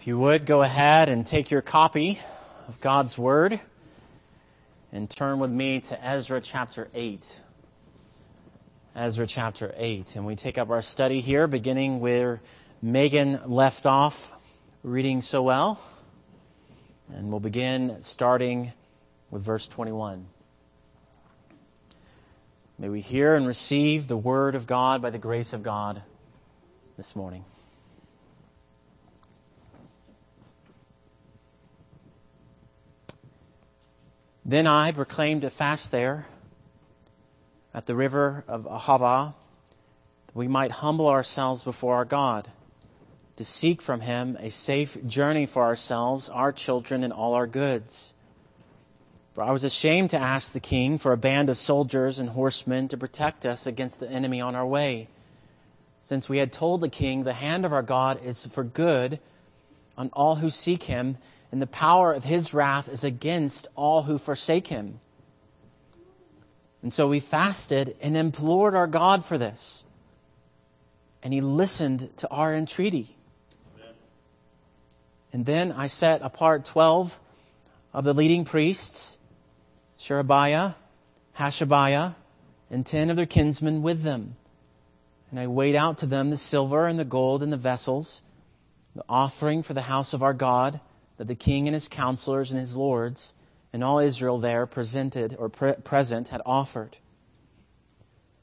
If you would, go ahead and take your copy of God's Word and turn with me to Ezra chapter 8. Ezra chapter 8. And we take up our study here, beginning where Megan left off, reading so well. And we'll begin starting with verse 21. May we hear and receive the Word of God by the grace of God this morning. Then I proclaimed a fast there at the river of Ahava, that we might humble ourselves before our God, to seek from him a safe journey for ourselves, our children, and all our goods. For I was ashamed to ask the king for a band of soldiers and horsemen to protect us against the enemy on our way, since we had told the king, The hand of our God is for good on all who seek him and the power of his wrath is against all who forsake him. And so we fasted and implored our God for this. And he listened to our entreaty. Amen. And then I set apart 12 of the leading priests, Sherebiah, Hashabiah, and 10 of their kinsmen with them. And I weighed out to them the silver and the gold and the vessels, the offering for the house of our God, that the king and his counselors and his lords and all Israel there presented or pre- present had offered.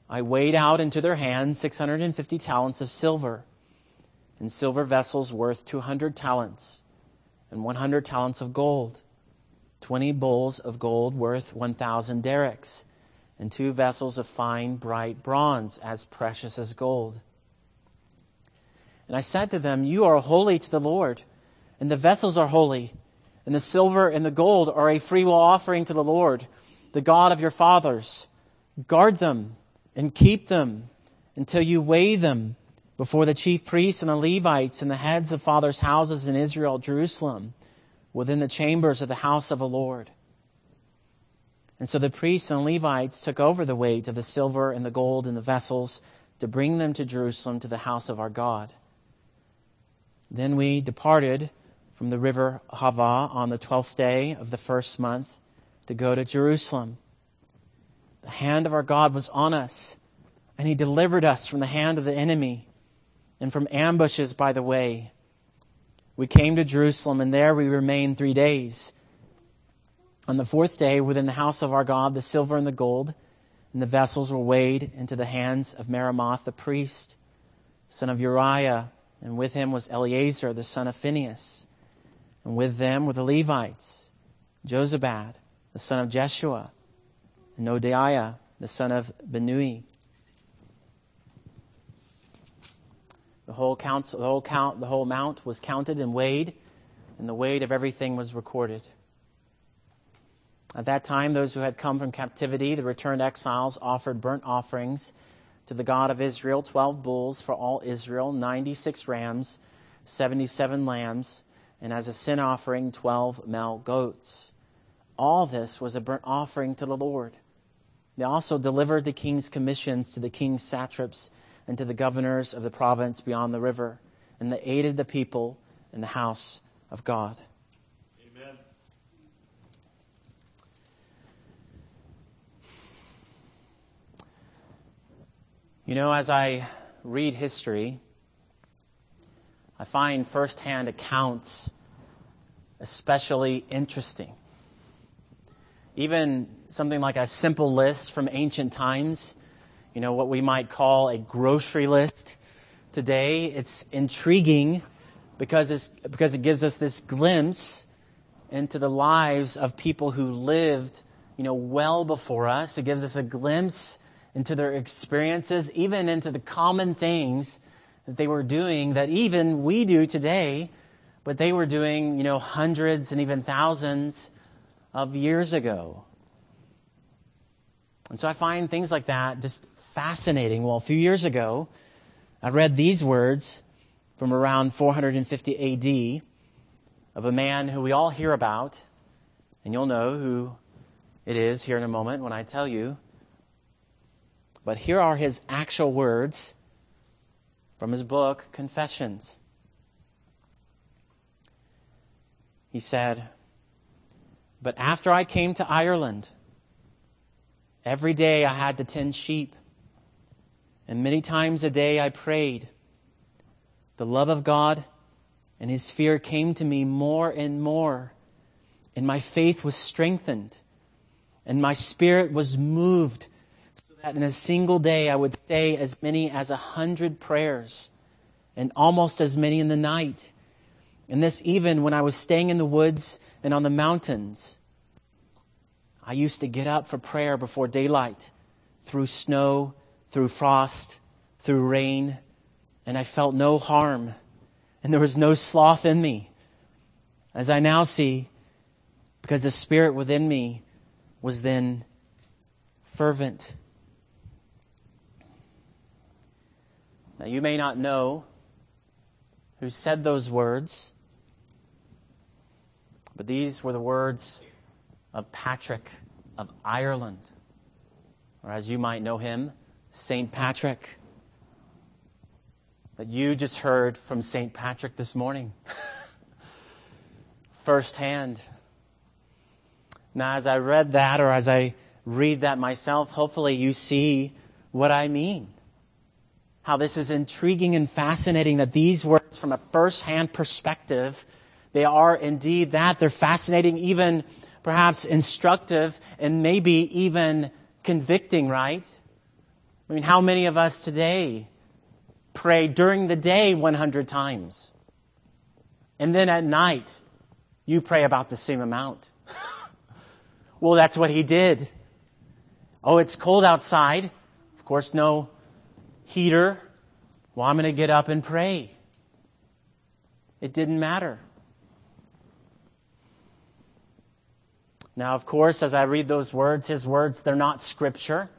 I weighed out into their hands 650 talents of silver and silver vessels worth 200 talents and 100 talents of gold, 20 bowls of gold worth 1,000 darics and two vessels of fine bright bronze as precious as gold. And I said to them, You are holy to the Lord and the vessels are holy, and the silver and the gold are a freewill offering to the Lord, the God of your fathers. Guard them and keep them until you weigh them before the chief priests and the Levites and the heads of fathers' houses in Israel, Jerusalem, within the chambers of the house of the Lord. And so the priests and Levites took over the weight of the silver and the gold and the vessels to bring them to Jerusalem to the house of our God. Then we departed from the river Ahava on the twelfth day of the first month to go to Jerusalem. The hand of our God was on us, and He delivered us from the hand of the enemy and from ambushes by the way. We came to Jerusalem, and there we remained three days. On the fourth day, within the house of our God, the silver and the gold and the vessels were weighed into the hands of Meremoth the priest, son of Uriah, and with him was Eleazar the son of Phinehas and with them were the Levites, Jozabad, the son of Jeshua, and Noadiah, the son of Binnui. The whole count, the whole count, the whole amount was counted and weighed, and the weight of everything was recorded. At that time, those who had come from captivity, the returned exiles, offered burnt offerings to the God of Israel, 12 bulls for all Israel, 96 rams, 77 lambs, and as a sin offering, 12 male goats. All this was a burnt offering to the Lord. They also delivered the king's commissions to the king's satraps and to the governors of the province beyond the river, and they aided the people in the house of God. Amen. You know, as I read history, I find firsthand accounts especially interesting. Even something like a simple list from ancient times, you know, what we might call a grocery list today, it's intriguing because, it's, because it gives us this glimpse into the lives of people who lived, you know, well before us. It gives us a glimpse into their experiences, even into the common things that they were doing that even we do today, but they were doing, you know, hundreds and even thousands of years ago. And so I find things like that just fascinating. Well, a few years ago, I read these words from around 450 AD of a man who we all hear about, and you'll know who it is here in a moment when I tell you. But here are his actual words from his book, Confessions. he said, But after I came to Ireland, every day I had to tend sheep, and many times a day I prayed. The love of God and his fear came to me more and more, and my faith was strengthened, and my spirit was moved, in a single day I would say as many as a hundred prayers, and almost as many in the night. And this even when I was staying in the woods and on the mountains. I used to get up for prayer before daylight, through snow, through frost, through rain, and I felt no harm and there was no sloth in me. As I now see, because the spirit within me was then fervent. Now, you may not know who said those words, but these were the words of Patrick of Ireland, or as you might know him, St. Patrick that you just heard from St. Patrick this morning, firsthand. Now, as I read that, or as I read that myself, hopefully you see what I mean. How this is intriguing and fascinating that these words, from a first-hand perspective, they are indeed that. They're fascinating, even perhaps instructive, and maybe even convicting, right? I mean, how many of us today pray during the day 100 times. And then at night, you pray about the same amount. well, that's what he did. Oh, it's cold outside. Of course, no heater. Well, I'm going to get up and pray. It didn't matter. Now, of course, as I read those words, his words, they're not scripture.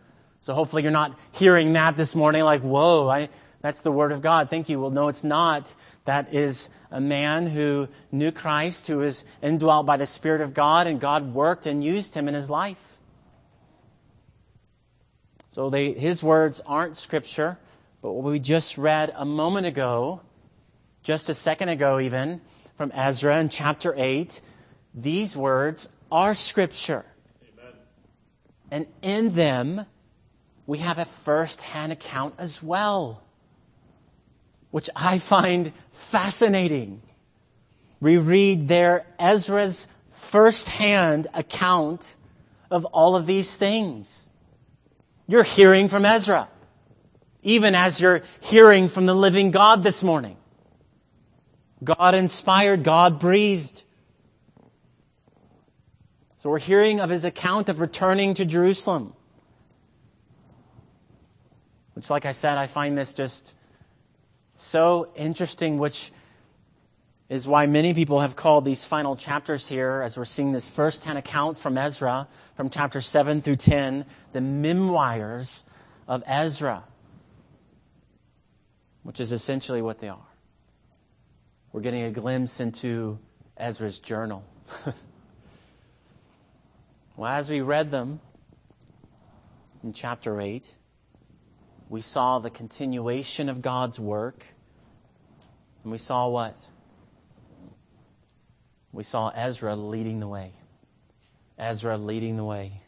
So hopefully you're not hearing that this morning like, whoa, I, that's the Word of God. Thank you. Well, no, it's not. That is a man who knew Christ, who was indwelt by the Spirit of God, and God worked and used him in his life. So they, his words aren't Scripture, but what we just read a moment ago, just a second ago even, from Ezra in chapter 8, these words are Scripture. Amen. And in them, we have a first hand account as well which I find fascinating. We read there Ezra's firsthand account of all of these things. You're hearing from Ezra, even as you're hearing from the living God this morning. God inspired, God breathed. So we're hearing of his account of returning to Jerusalem. Which, like I said, I find this just so interesting, which is why many people have called these final chapters here, as we're seeing this first hand account from Ezra, from chapter 7 through 10, the memoirs of Ezra, which is essentially what they are. We're getting a glimpse into Ezra's journal. well, as we read them in chapter 8, we saw the continuation of God's work. And we saw what? We saw Ezra leading the way. Ezra leading the way.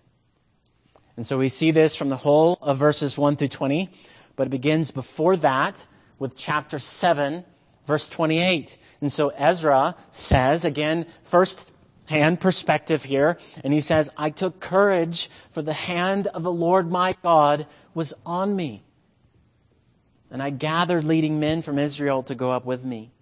And so we see this from the whole of verses 1 through 20, but it begins before that with chapter 7, verse 28. And so Ezra says, again, first hand perspective here, and he says, I took courage for the hand of the Lord my God was on me and I gathered leading men from Israel to go up with me.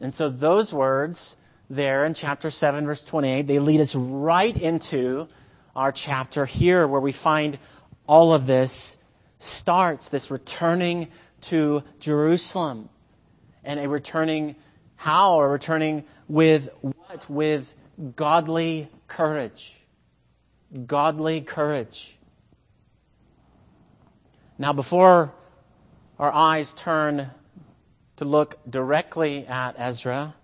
And so those words there in chapter 7, verse 28, they lead us right into our chapter here where we find all of this starts, this returning to Jerusalem. And a returning how? Or returning with what? With godly courage. Godly courage. Now, before our eyes turn to look directly at Ezra,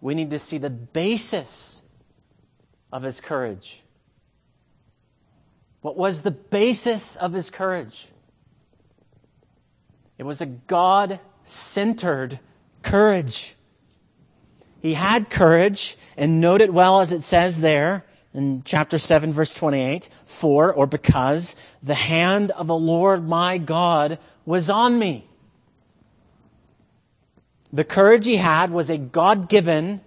we need to see the basis of his courage. What was the basis of his courage? It was a God centered courage. he had courage and note it well as it says there in chapter 7 verse 28, for or because the hand of the Lord my God was on me. The courage he had was a God-given,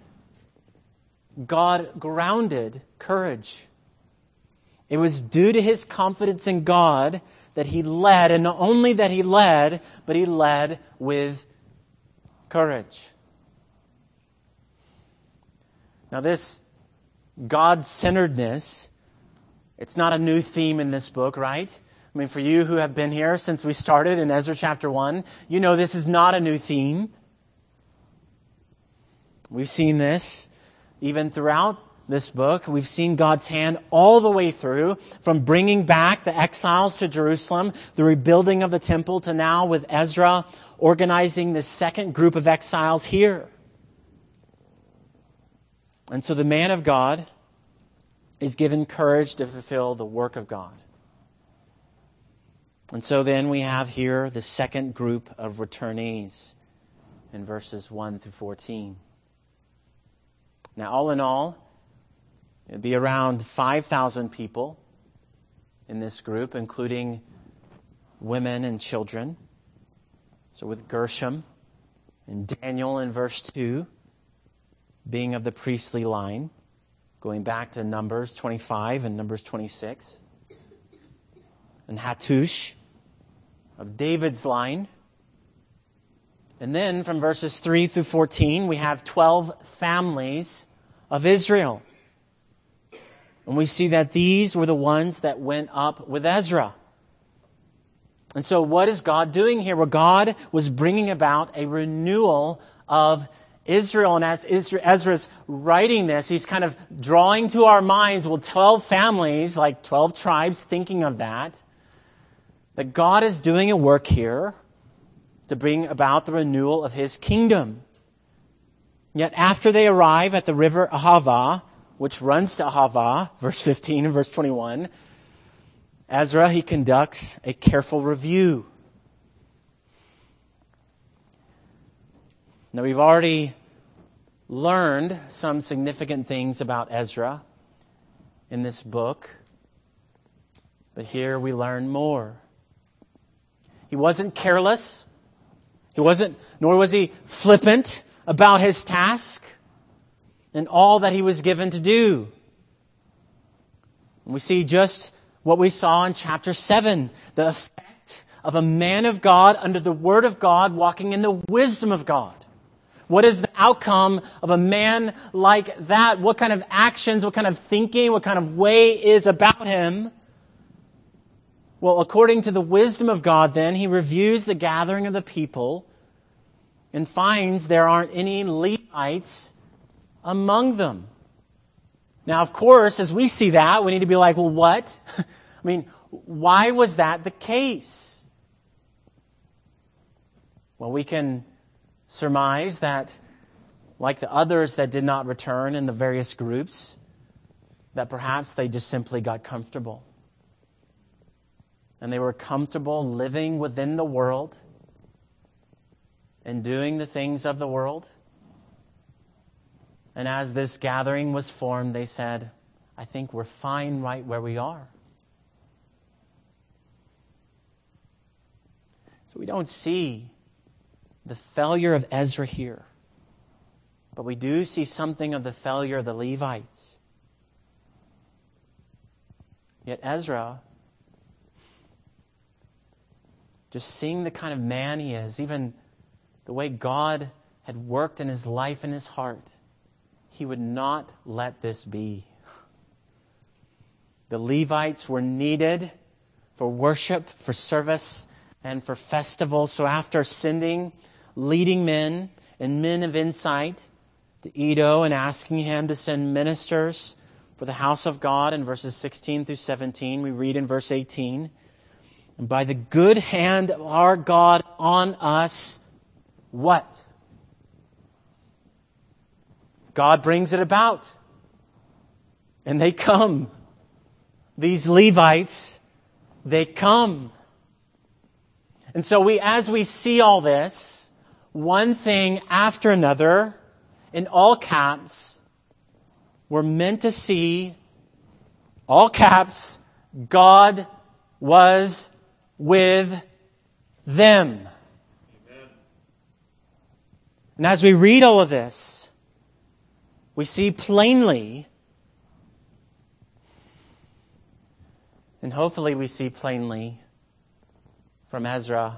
God-grounded courage. It was due to his confidence in God that he led, and not only that he led, but he led with courage. Now, this God centeredness, it's not a new theme in this book, right? I mean, for you who have been here since we started in Ezra chapter 1, you know this is not a new theme. We've seen this even throughout this book. We've seen God's hand all the way through from bringing back the exiles to Jerusalem, the rebuilding of the temple to now with Ezra organizing the second group of exiles here. And so the man of God is given courage to fulfill the work of God. And so then we have here the second group of returnees in verses 1 through 14. Now, all in all, it'd be around 5,000 people in this group, including women and children. So with Gershom and Daniel in verse 2, being of the priestly line, going back to Numbers 25 and Numbers 26. And Hattush of David's line. And then from verses 3 through 14, we have 12 families of Israel. And we see that these were the ones that went up with Ezra. And so what is God doing here? Well, God was bringing about a renewal of Israel, and as Ezra's writing this, he's kind of drawing to our minds, well, 12 families, like 12 tribes, thinking of that, that God is doing a work here to bring about the renewal of his kingdom. Yet after they arrive at the river Ahava, which runs to Ahava, verse 15 and verse 21, Ezra, he conducts a careful review. Now we've already learned some significant things about Ezra in this book, but here we learn more. He wasn't careless. He wasn't, nor was he flippant about his task and all that he was given to do. And we see just what we saw in chapter 7, the effect of a man of God under the word of God walking in the wisdom of God. What is the outcome of a man like that? What kind of actions, what kind of thinking, what kind of way is about him? Well, according to the wisdom of God, then, he reviews the gathering of the people and finds there aren't any Levites among them. Now, of course, as we see that, we need to be like, well, what? I mean, why was that the case? Well, we can surmise that, like the others that did not return in the various groups, that perhaps they just simply got comfortable. And they were comfortable living within the world and doing the things of the world. And as this gathering was formed, they said, I think we're fine right where we are. So we don't see the failure of Ezra here. But we do see something of the failure of the Levites. Yet Ezra, just seeing the kind of man he is, even the way God had worked in his life and his heart, he would not let this be. The Levites were needed for worship, for service, and for festivals. So after sending leading men and men of insight to Iddo and asking him to send ministers for the house of God in verses 16 through 17. We read in verse 18, and by the good hand of our God on us, what? God brings it about. And they come. These Levites, they come. And so we, as we see all this, one thing after another in all caps, we're meant to see, all caps, God was with them. And as we read all of this, we see plainly, and hopefully we see plainly from Ezra,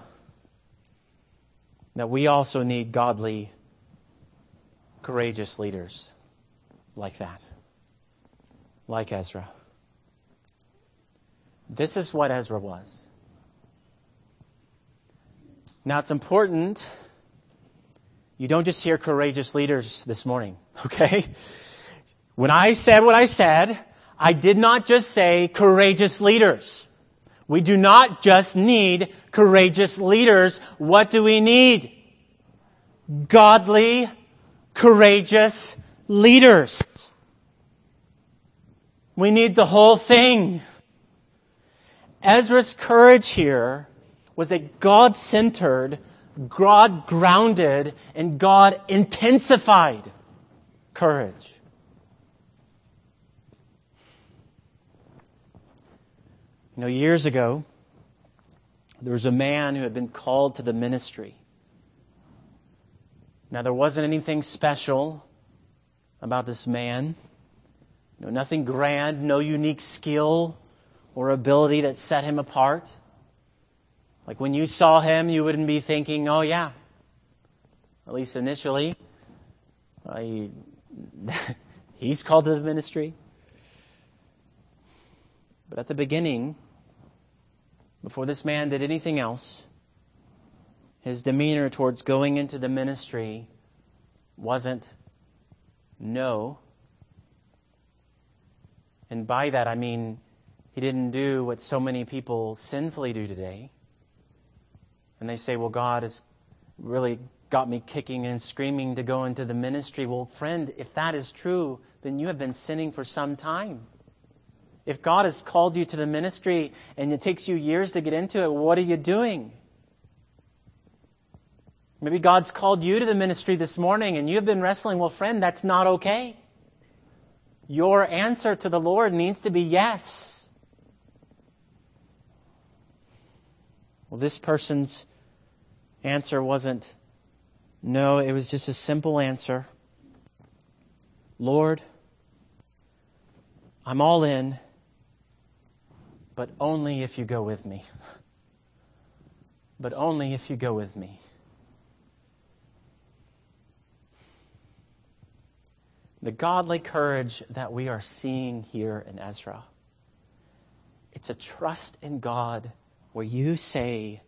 that we also need godly, courageous leaders like that, like Ezra. This is what Ezra was. Now it's important you don't just hear courageous leaders this morning, okay? When I said what I said, I did not just say courageous leaders. We do not just need courageous leaders. What do we need? Godly, courageous leaders. We need the whole thing. Ezra's courage here was a God centered, God grounded, and God intensified courage. You know, years ago, there was a man who had been called to the ministry. Now, there wasn't anything special about this man. Know, nothing grand, no unique skill or ability that set him apart. Like when you saw him, you wouldn't be thinking, oh yeah, at least initially, he, he's called to the ministry. But at the beginning, before this man did anything else, his demeanor towards going into the ministry wasn't no. And by that I mean he didn't do what so many people sinfully do today. And they say, well, God has really got me kicking and screaming to go into the ministry. Well, friend, if that is true, then you have been sinning for some time. If God has called you to the ministry and it takes you years to get into it, what are you doing? Maybe God's called you to the ministry this morning and you've been wrestling. Well, friend, that's not okay. Your answer to the Lord needs to be yes. Well, this person's answer wasn't no, it was just a simple answer. Lord, I'm all in but only if you go with me. But only if you go with me. The godly courage that we are seeing here in Ezra, it's a trust in God where you say,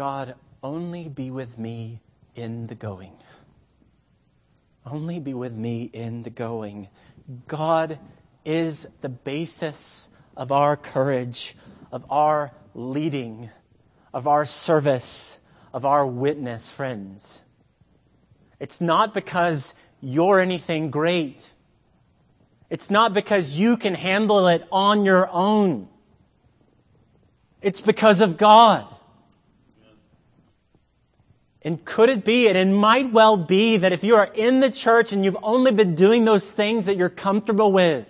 God, only be with me in the going. Only be with me in the going. God is the basis of our courage, of our leading, of our service, of our witness, friends. It's not because you're anything great. It's not because you can handle it on your own. It's because of God. And could it be, and it might well be, that if you are in the church and you've only been doing those things that you're comfortable with,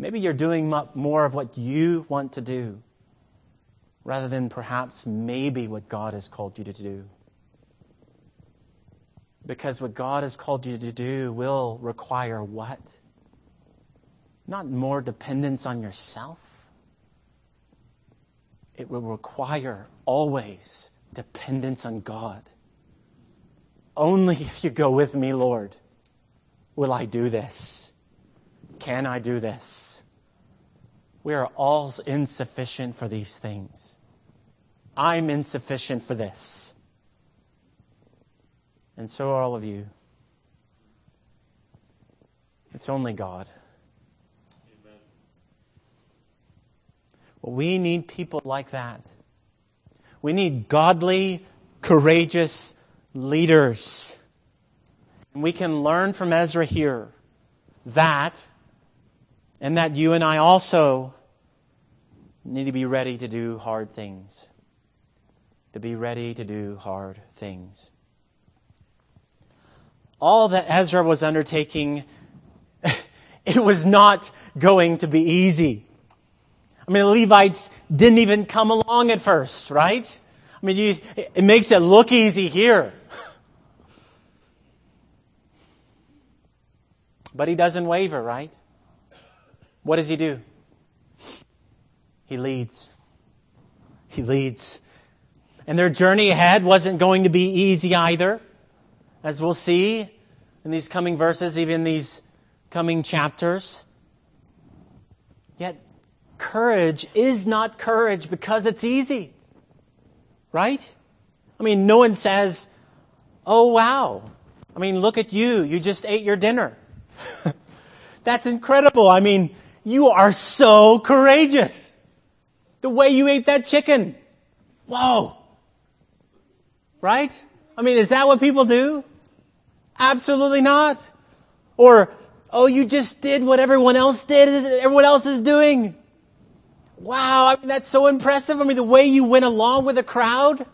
Maybe you're doing more of what you want to do rather than perhaps maybe what God has called you to do. Because what God has called you to do will require what? Not more dependence on yourself. It will require always dependence on God. Only if you go with me, Lord, will I do this. Can I do this? We are all insufficient for these things. I'm insufficient for this. And so are all of you. It's only God. Amen. Well, we need people like that. We need godly, courageous leaders. And we can learn from Ezra here that and that you and I also need to be ready to do hard things. to be ready to do hard things. All that Ezra was undertaking, it was not going to be easy. I mean, the Levites didn't even come along at first, right? I mean, you, it makes it look easy here. But he doesn't waver, right? What does he do? He leads. He leads. And their journey ahead wasn't going to be easy either. As we'll see in these coming verses, even these coming chapters. Yet, courage is not courage because it's easy. Right? I mean, no one says, Oh, wow. I mean, look at you. You just ate your dinner. That's incredible. I mean, you are so courageous. The way you ate that chicken. Whoa. Right? I mean, is that what people do? Absolutely not. Or, oh, you just did what everyone else did, everyone else is doing. Wow, I mean, that's so impressive. I mean, the way you went along with the crowd.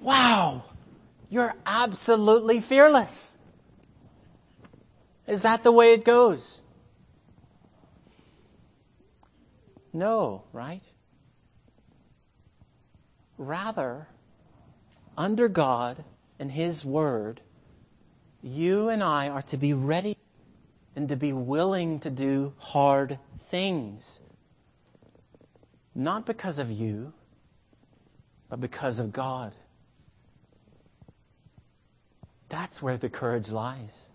Wow. You're absolutely fearless. Is that the way it goes? No, right? Rather, under God and His Word, you and I are to be ready and to be willing to do hard things. Not because of you, but because of God. That's where the courage lies.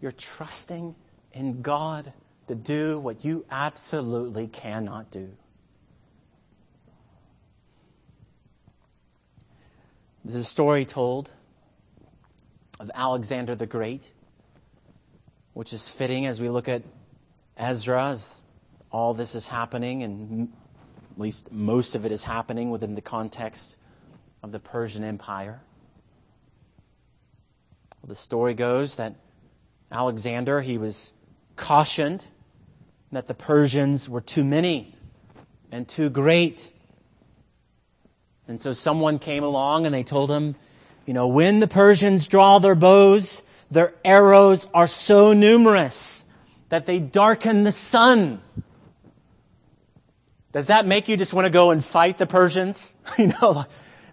You're trusting in God to do what you absolutely cannot do. There's a story told of Alexander the Great, which is fitting as we look at Ezra, as all this is happening, and at least most of it is happening within the context of the Persian Empire. Well, the story goes that Alexander, he was cautioned that the Persians were too many and too great. And so someone came along and they told him, you know, when the Persians draw their bows, their arrows are so numerous that they darken the sun. Does that make you just want to go and fight the Persians? you know,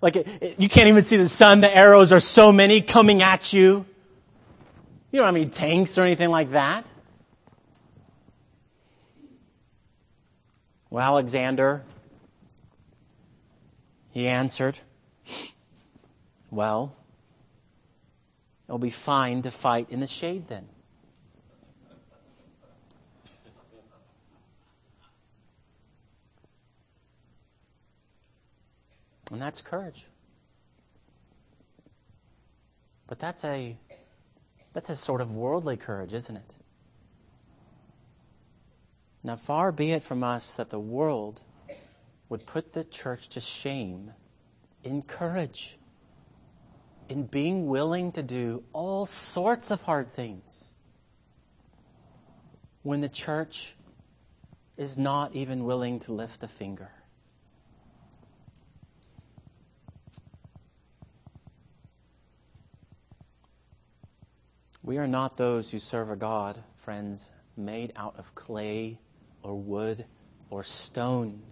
like it, it, you can't even see the sun. The arrows are so many coming at you. You don't have any tanks or anything like that. Well, Alexander, he answered, Well, it'll be fine to fight in the shade then. And that's courage. But that's a that's a sort of worldly courage, isn't it? Now, far be it from us that the world would put the church to shame in courage, in being willing to do all sorts of hard things when the church is not even willing to lift a finger. We are not those who serve a God, friends, made out of clay or wood or stone.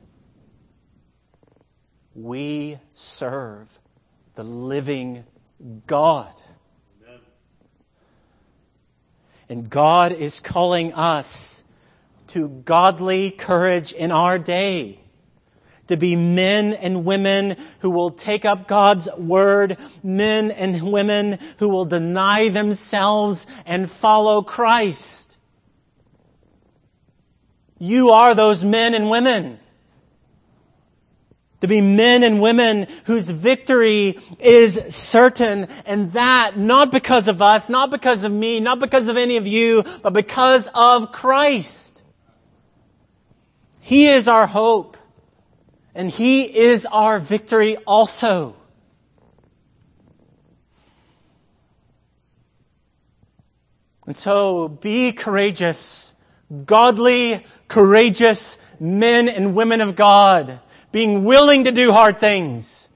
We serve the living God. Amen. And God is calling us to godly courage in our day to be men and women who will take up God's word, men and women who will deny themselves and follow Christ. You are those men and women. To be men and women whose victory is certain, and that not because of us, not because of me, not because of any of you, but because of Christ. He is our hope and He is our victory also. And so be courageous, godly, courageous men and women of God, being willing to do hard things,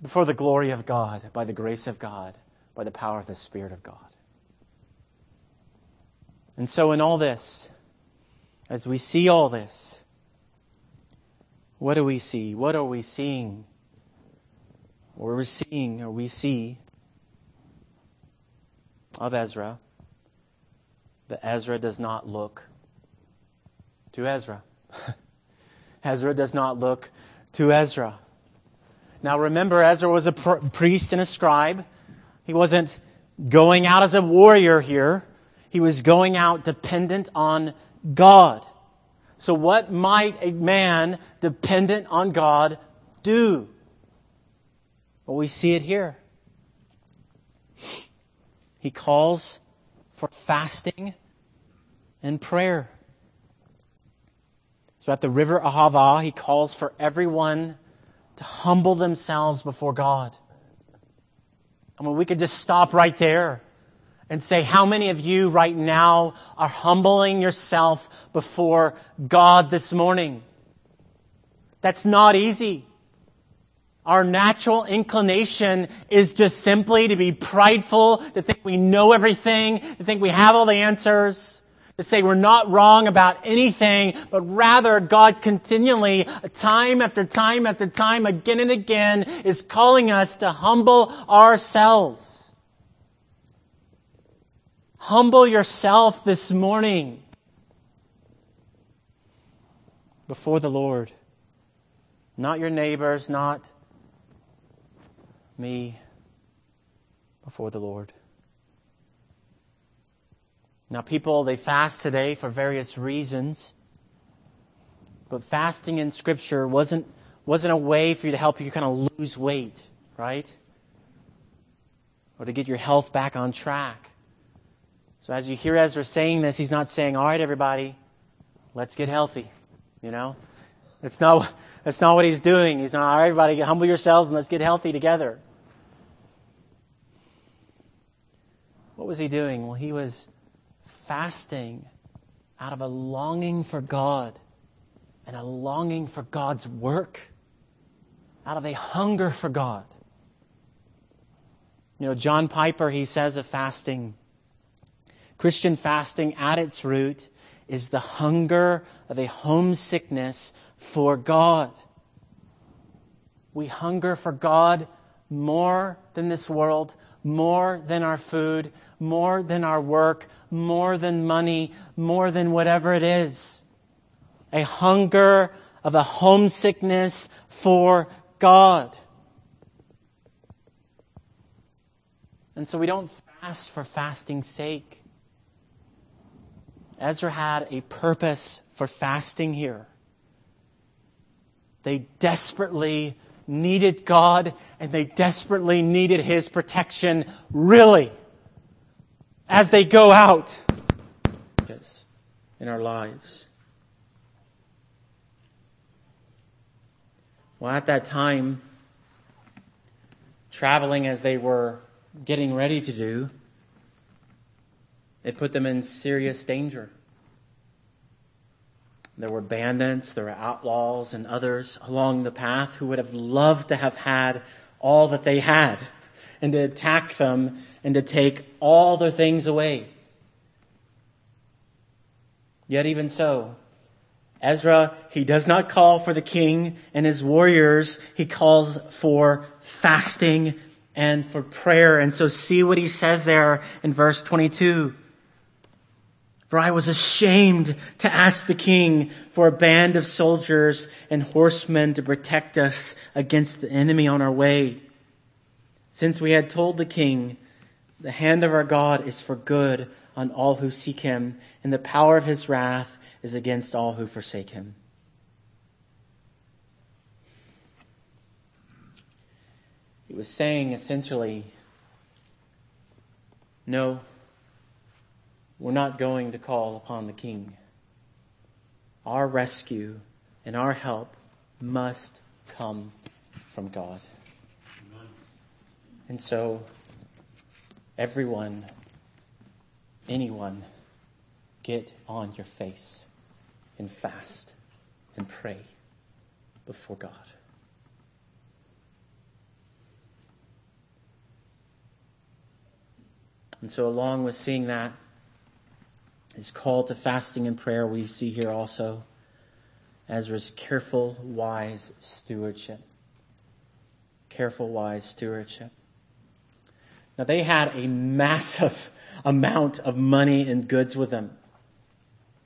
before the glory of God, by the grace of God, by the power of the Spirit of God. And so, in all this, as we see all this, what do we see? What are we seeing? Or we're seeing, or we see of Ezra, that Ezra does not look to Ezra. Ezra does not look to Ezra. Now remember, Ezra was a pr- priest and a scribe. He wasn't going out as a warrior here. He was going out dependent on God. So what might a man dependent on God do? Well, we see it here. He calls for fasting and prayer. So at the river Ahava, he calls for everyone to humble themselves before God. I mean, we could just stop right there and say, how many of you right now are humbling yourself before God this morning? That's not easy. Our natural inclination is just simply to be prideful, to think we know everything, to think we have all the answers to say we're not wrong about anything, but rather God continually, time after time after time, again and again, is calling us to humble ourselves. Humble yourself this morning before the Lord. Not your neighbors, not me, before the Lord. Now, people, they fast today for various reasons. But fasting in Scripture wasn't, wasn't a way for you to help you kind of lose weight, right? Or to get your health back on track. So as you hear Ezra saying this, he's not saying, all right, everybody, let's get healthy. You know? That's not, that's not what he's doing. He's not, all right, everybody, humble yourselves and let's get healthy together. What was he doing? Well, he was fasting out of a longing for God and a longing for God's work, out of a hunger for God. You know, John Piper, he says of fasting, Christian fasting at its root is the hunger of a homesickness for God. We hunger for God more than this world, more than our food, more than our work, more than money, more than whatever it is. A hunger of a homesickness for God. And so we don't fast for fasting's sake. Ezra had a purpose for fasting here. They desperately needed God and they desperately needed His protection, really, as they go out in our lives. Well, at that time, traveling as they were getting ready to do, it put them in serious danger. There were bandits, there were outlaws, and others along the path who would have loved to have had all that they had and to attack them and to take all their things away. Yet, even so, Ezra, he does not call for the king and his warriors. He calls for fasting and for prayer. And so see what he says there in verse 22. For I was ashamed to ask the king for a band of soldiers and horsemen to protect us against the enemy on our way. Since we had told the king, the hand of our God is for good on all who seek him, and the power of his wrath is against all who forsake him. He was saying essentially, no, we're not going to call upon the king. Our rescue and our help must come from God. Amen. And so, everyone, anyone, get on your face and fast and pray before God. And so, along with seeing that, his call to fasting and prayer, we see here also Ezra's careful, wise stewardship. Careful, wise stewardship. Now, they had a massive amount of money and goods with them,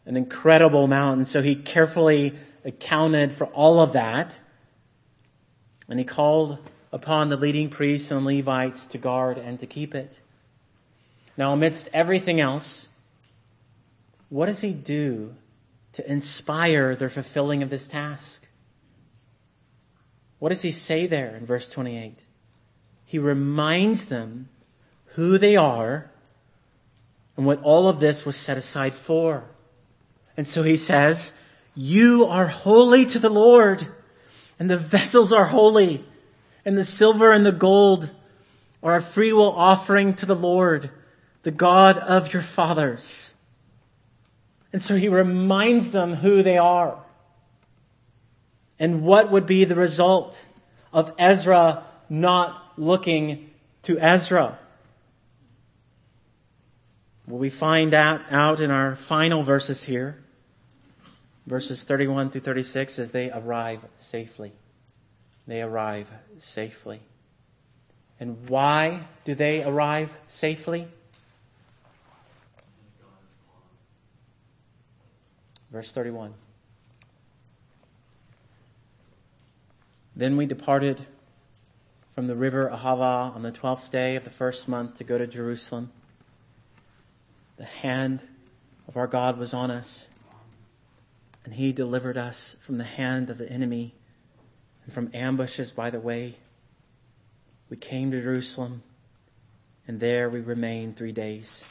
an incredible amount. And so he carefully accounted for all of that. And he called upon the leading priests and Levites to guard and to keep it. Now, amidst everything else, what does he do to inspire their fulfilling of this task? What does he say there in verse 28? He reminds them who they are and what all of this was set aside for. And so he says, You are holy to the Lord, and the vessels are holy, and the silver and the gold are a freewill offering to the Lord, the God of your fathers. And so he reminds them who they are. And what would be the result of Ezra not looking to Ezra? Well, we find out, out in our final verses here, verses 31 through 36, as they arrive safely. They arrive safely. And why do they arrive safely? Verse 31. Then we departed from the river Ahava on the twelfth day of the first month to go to Jerusalem. The hand of our God was on us, and he delivered us from the hand of the enemy and from ambushes by the way. We came to Jerusalem, and there we remained three days.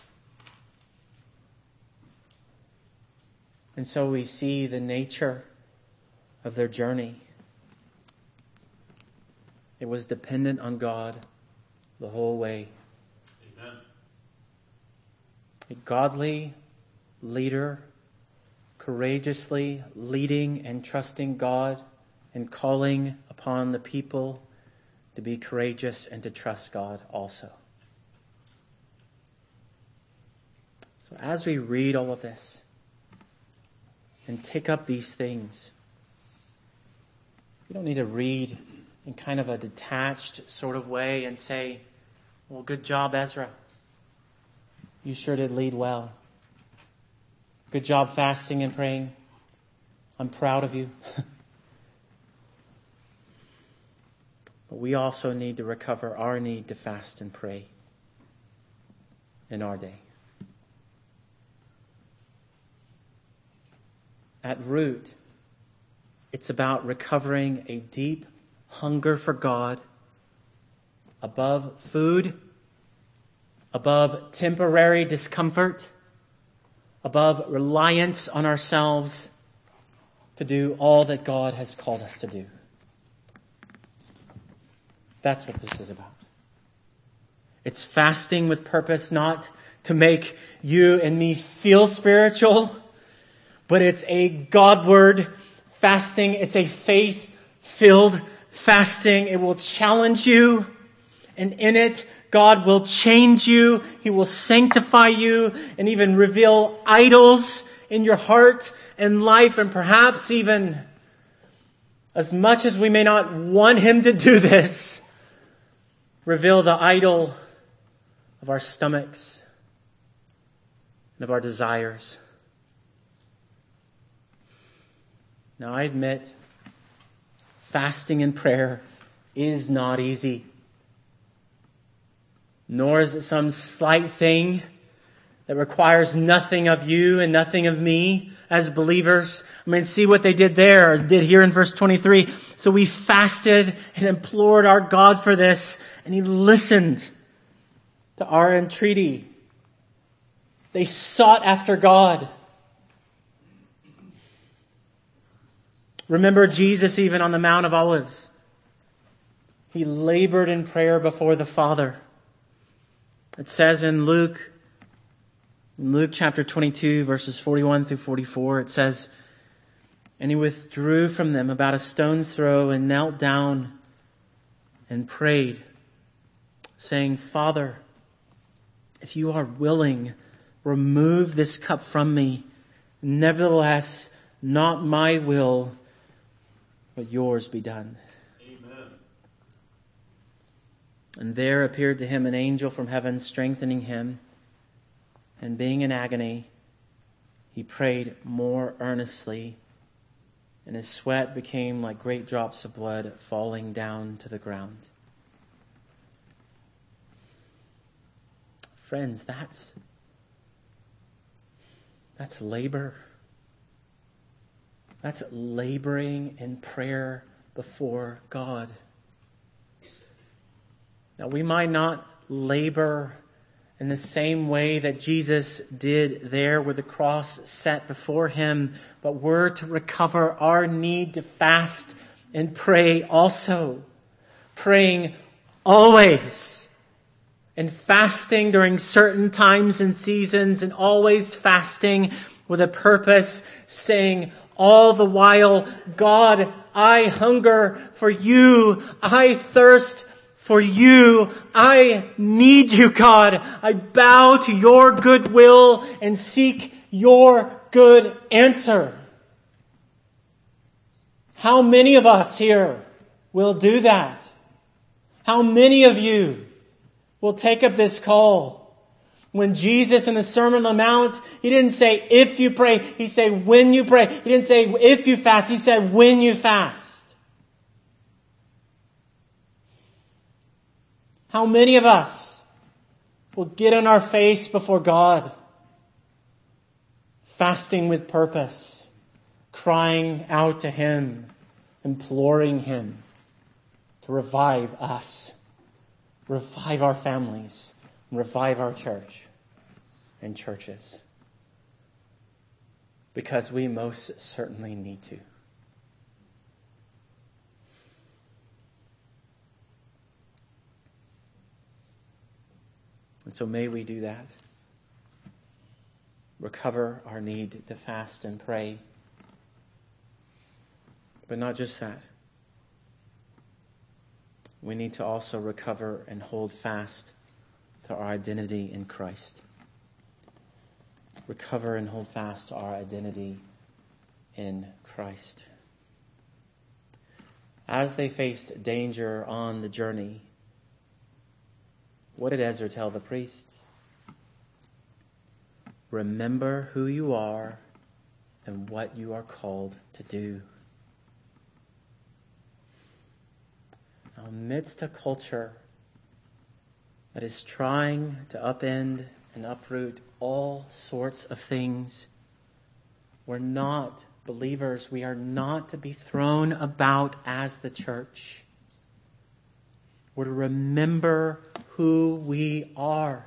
And so we see the nature of their journey. It was dependent on God the whole way. Amen. A godly leader, courageously leading and trusting God and calling upon the people to be courageous and to trust God also. So as we read all of this, and take up these things. You don't need to read in kind of a detached sort of way and say, well, good job, Ezra. You sure did lead well. Good job fasting and praying. I'm proud of you. but we also need to recover our need to fast and pray in our day. At root, it's about recovering a deep hunger for God above food, above temporary discomfort, above reliance on ourselves to do all that God has called us to do. That's what this is about. It's fasting with purpose, not to make you and me feel spiritual, but it's a Godward fasting. It's a faith filled fasting. It will challenge you. And in it, God will change you. He will sanctify you and even reveal idols in your heart and life and perhaps even as much as we may not want Him to do this, reveal the idol of our stomachs and of our desires. Now, I admit, fasting and prayer is not easy. Nor is it some slight thing that requires nothing of you and nothing of me as believers. I mean, see what they did there, or did here in verse 23. So we fasted and implored our God for this, and He listened to our entreaty. They sought after God. Remember Jesus even on the Mount of Olives. He labored in prayer before the Father. It says in Luke, in Luke chapter 22 verses 41 through 44, it says, And he withdrew from them about a stone's throw and knelt down and prayed, saying, Father, if you are willing, remove this cup from me. Nevertheless, not my will, but yours be done. Amen. And there appeared to him an angel from heaven, strengthening him. And being in agony, he prayed more earnestly, and his sweat became like great drops of blood falling down to the ground. Friends, that's that's labor. That's laboring in prayer before God. Now, we might not labor in the same way that Jesus did there with the cross set before him, but we're to recover our need to fast and pray also. Praying always and fasting during certain times and seasons and always fasting with a purpose saying all the while, God, I hunger for you. I thirst for you. I need you, God. I bow to your good will and seek your good answer. How many of us here will do that? How many of you will take up this call? When Jesus in the Sermon on the Mount, He didn't say if you pray, He said when you pray. He didn't say if you fast, He said when you fast. How many of us will get on our face before God, fasting with purpose, crying out to Him, imploring Him to revive us, revive our families, revive our church and churches? Because we most certainly need to. And so may we do that. Recover our need to fast and pray. But not just that. We need to also recover and hold fast to our identity in Christ. Recover and hold fast our identity in Christ. As they faced danger on the journey, what did Ezra tell the priests? Remember who you are and what you are called to do. Amidst a culture that is trying to upend and uproot all sorts of things, we're not believers. We are not to be thrown about as the church. We're to remember who we are.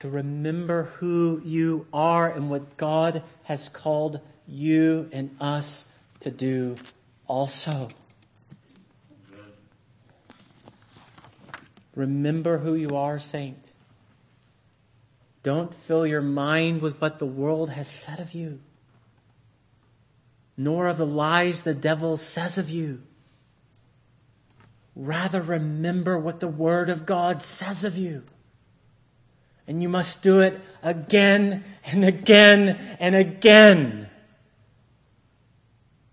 To remember who you are and what God has called you and us to do also. Remember who you are, saint. Don't fill your mind with what the world has said of you, nor of the lies the devil says of you. Rather remember what the Word of God says of you. And you must do it again and again and again.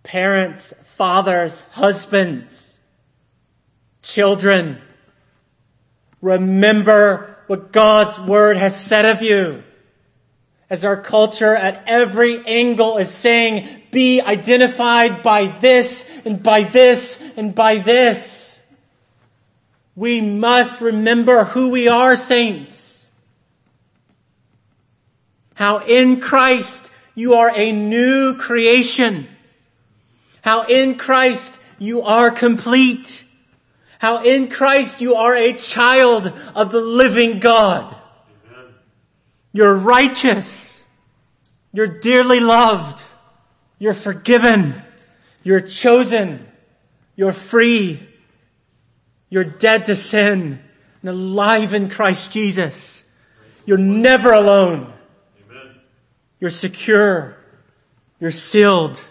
Parents, fathers, husbands, children, remember what God's Word has said of you. As our culture at every angle is saying, be identified by this and by this and by this. We must remember who we are, saints. How in Christ you are a new creation. How in Christ you are complete. How in Christ you are a child of the living God. Amen. You're righteous. You're dearly loved. You're forgiven. You're chosen. You're free. You're dead to sin and alive in Christ Jesus. You're never alone. Amen. You're secure. You're sealed.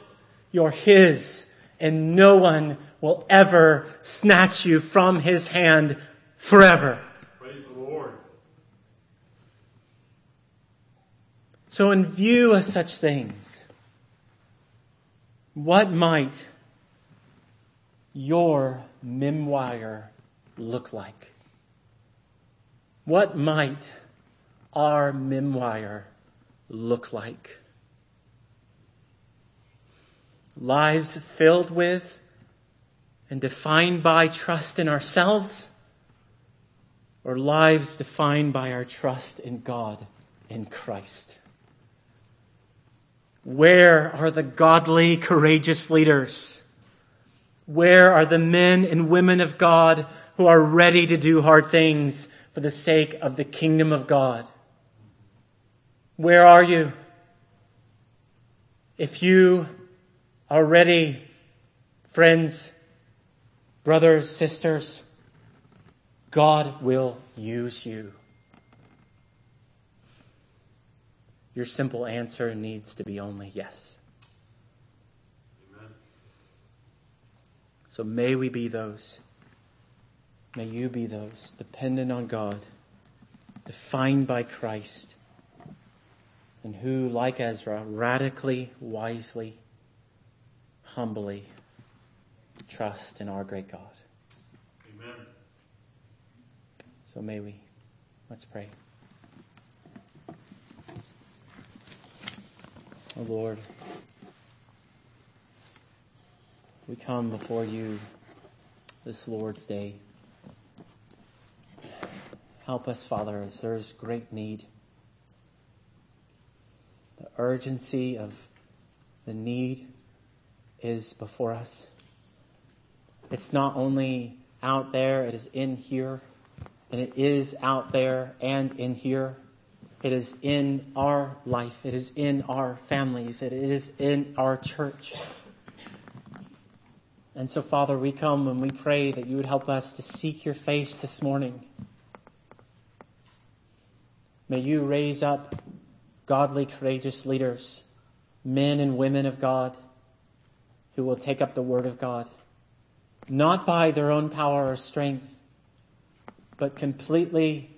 You're His. And no one will ever snatch you from his hand forever. Praise the Lord. So, in view of such things, what might your memoir look like? What might our memoir look like? Lives filled with and defined by trust in ourselves, or lives defined by our trust in God in Christ? Where are the godly, courageous leaders? Where are the men and women of God who are ready to do hard things for the sake of the kingdom of God? Where are you? If you are ready, friends, brothers, sisters, God will use you. Your simple answer needs to be only yes. Amen. So may we be those. May you be those dependent on God, defined by Christ, and who, like Ezra, radically, wisely, humbly trust in our great God. Amen. So may we. Let's pray. Oh Lord, we come before you this Lord's Day. Help us, Father, as there's great need. The urgency of the need is before us. It's not only out there, it is in here, and it is out there and in here. It is in our life. It is in our families. It is in our church. And so, Father, we come and we pray that you would help us to seek your face this morning. May you raise up godly, courageous leaders, men and women of God, who will take up the word of God, not by their own power or strength, but completely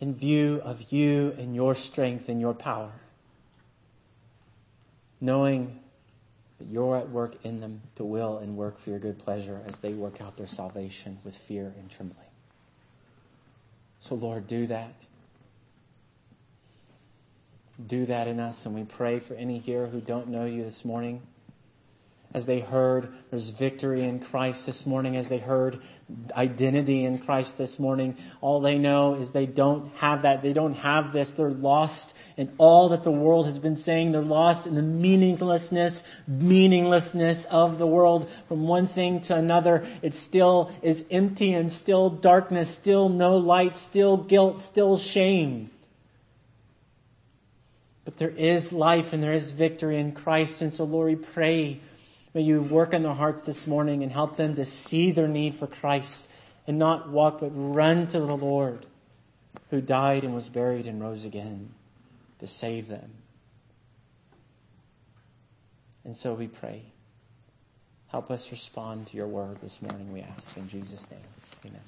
in view of you and your strength and your power, knowing that you're at work in them to will and work for your good pleasure as they work out their salvation with fear and trembling. So, Lord, do that. Do that in us, and we pray for any here who don't know you this morning as they heard there's victory in Christ this morning, as they heard identity in Christ this morning. All they know is they don't have that. They don't have this. They're lost in all that the world has been saying. They're lost in the meaninglessness, meaninglessness of the world from one thing to another. It still is empty and still darkness, still no light, still guilt, still shame. But there is life and there is victory in Christ. And so, Lord, we pray May you work in their hearts this morning and help them to see their need for Christ and not walk, but run to the Lord who died and was buried and rose again to save them. And so we pray. Help us respond to your word this morning, we ask. In Jesus' name, amen.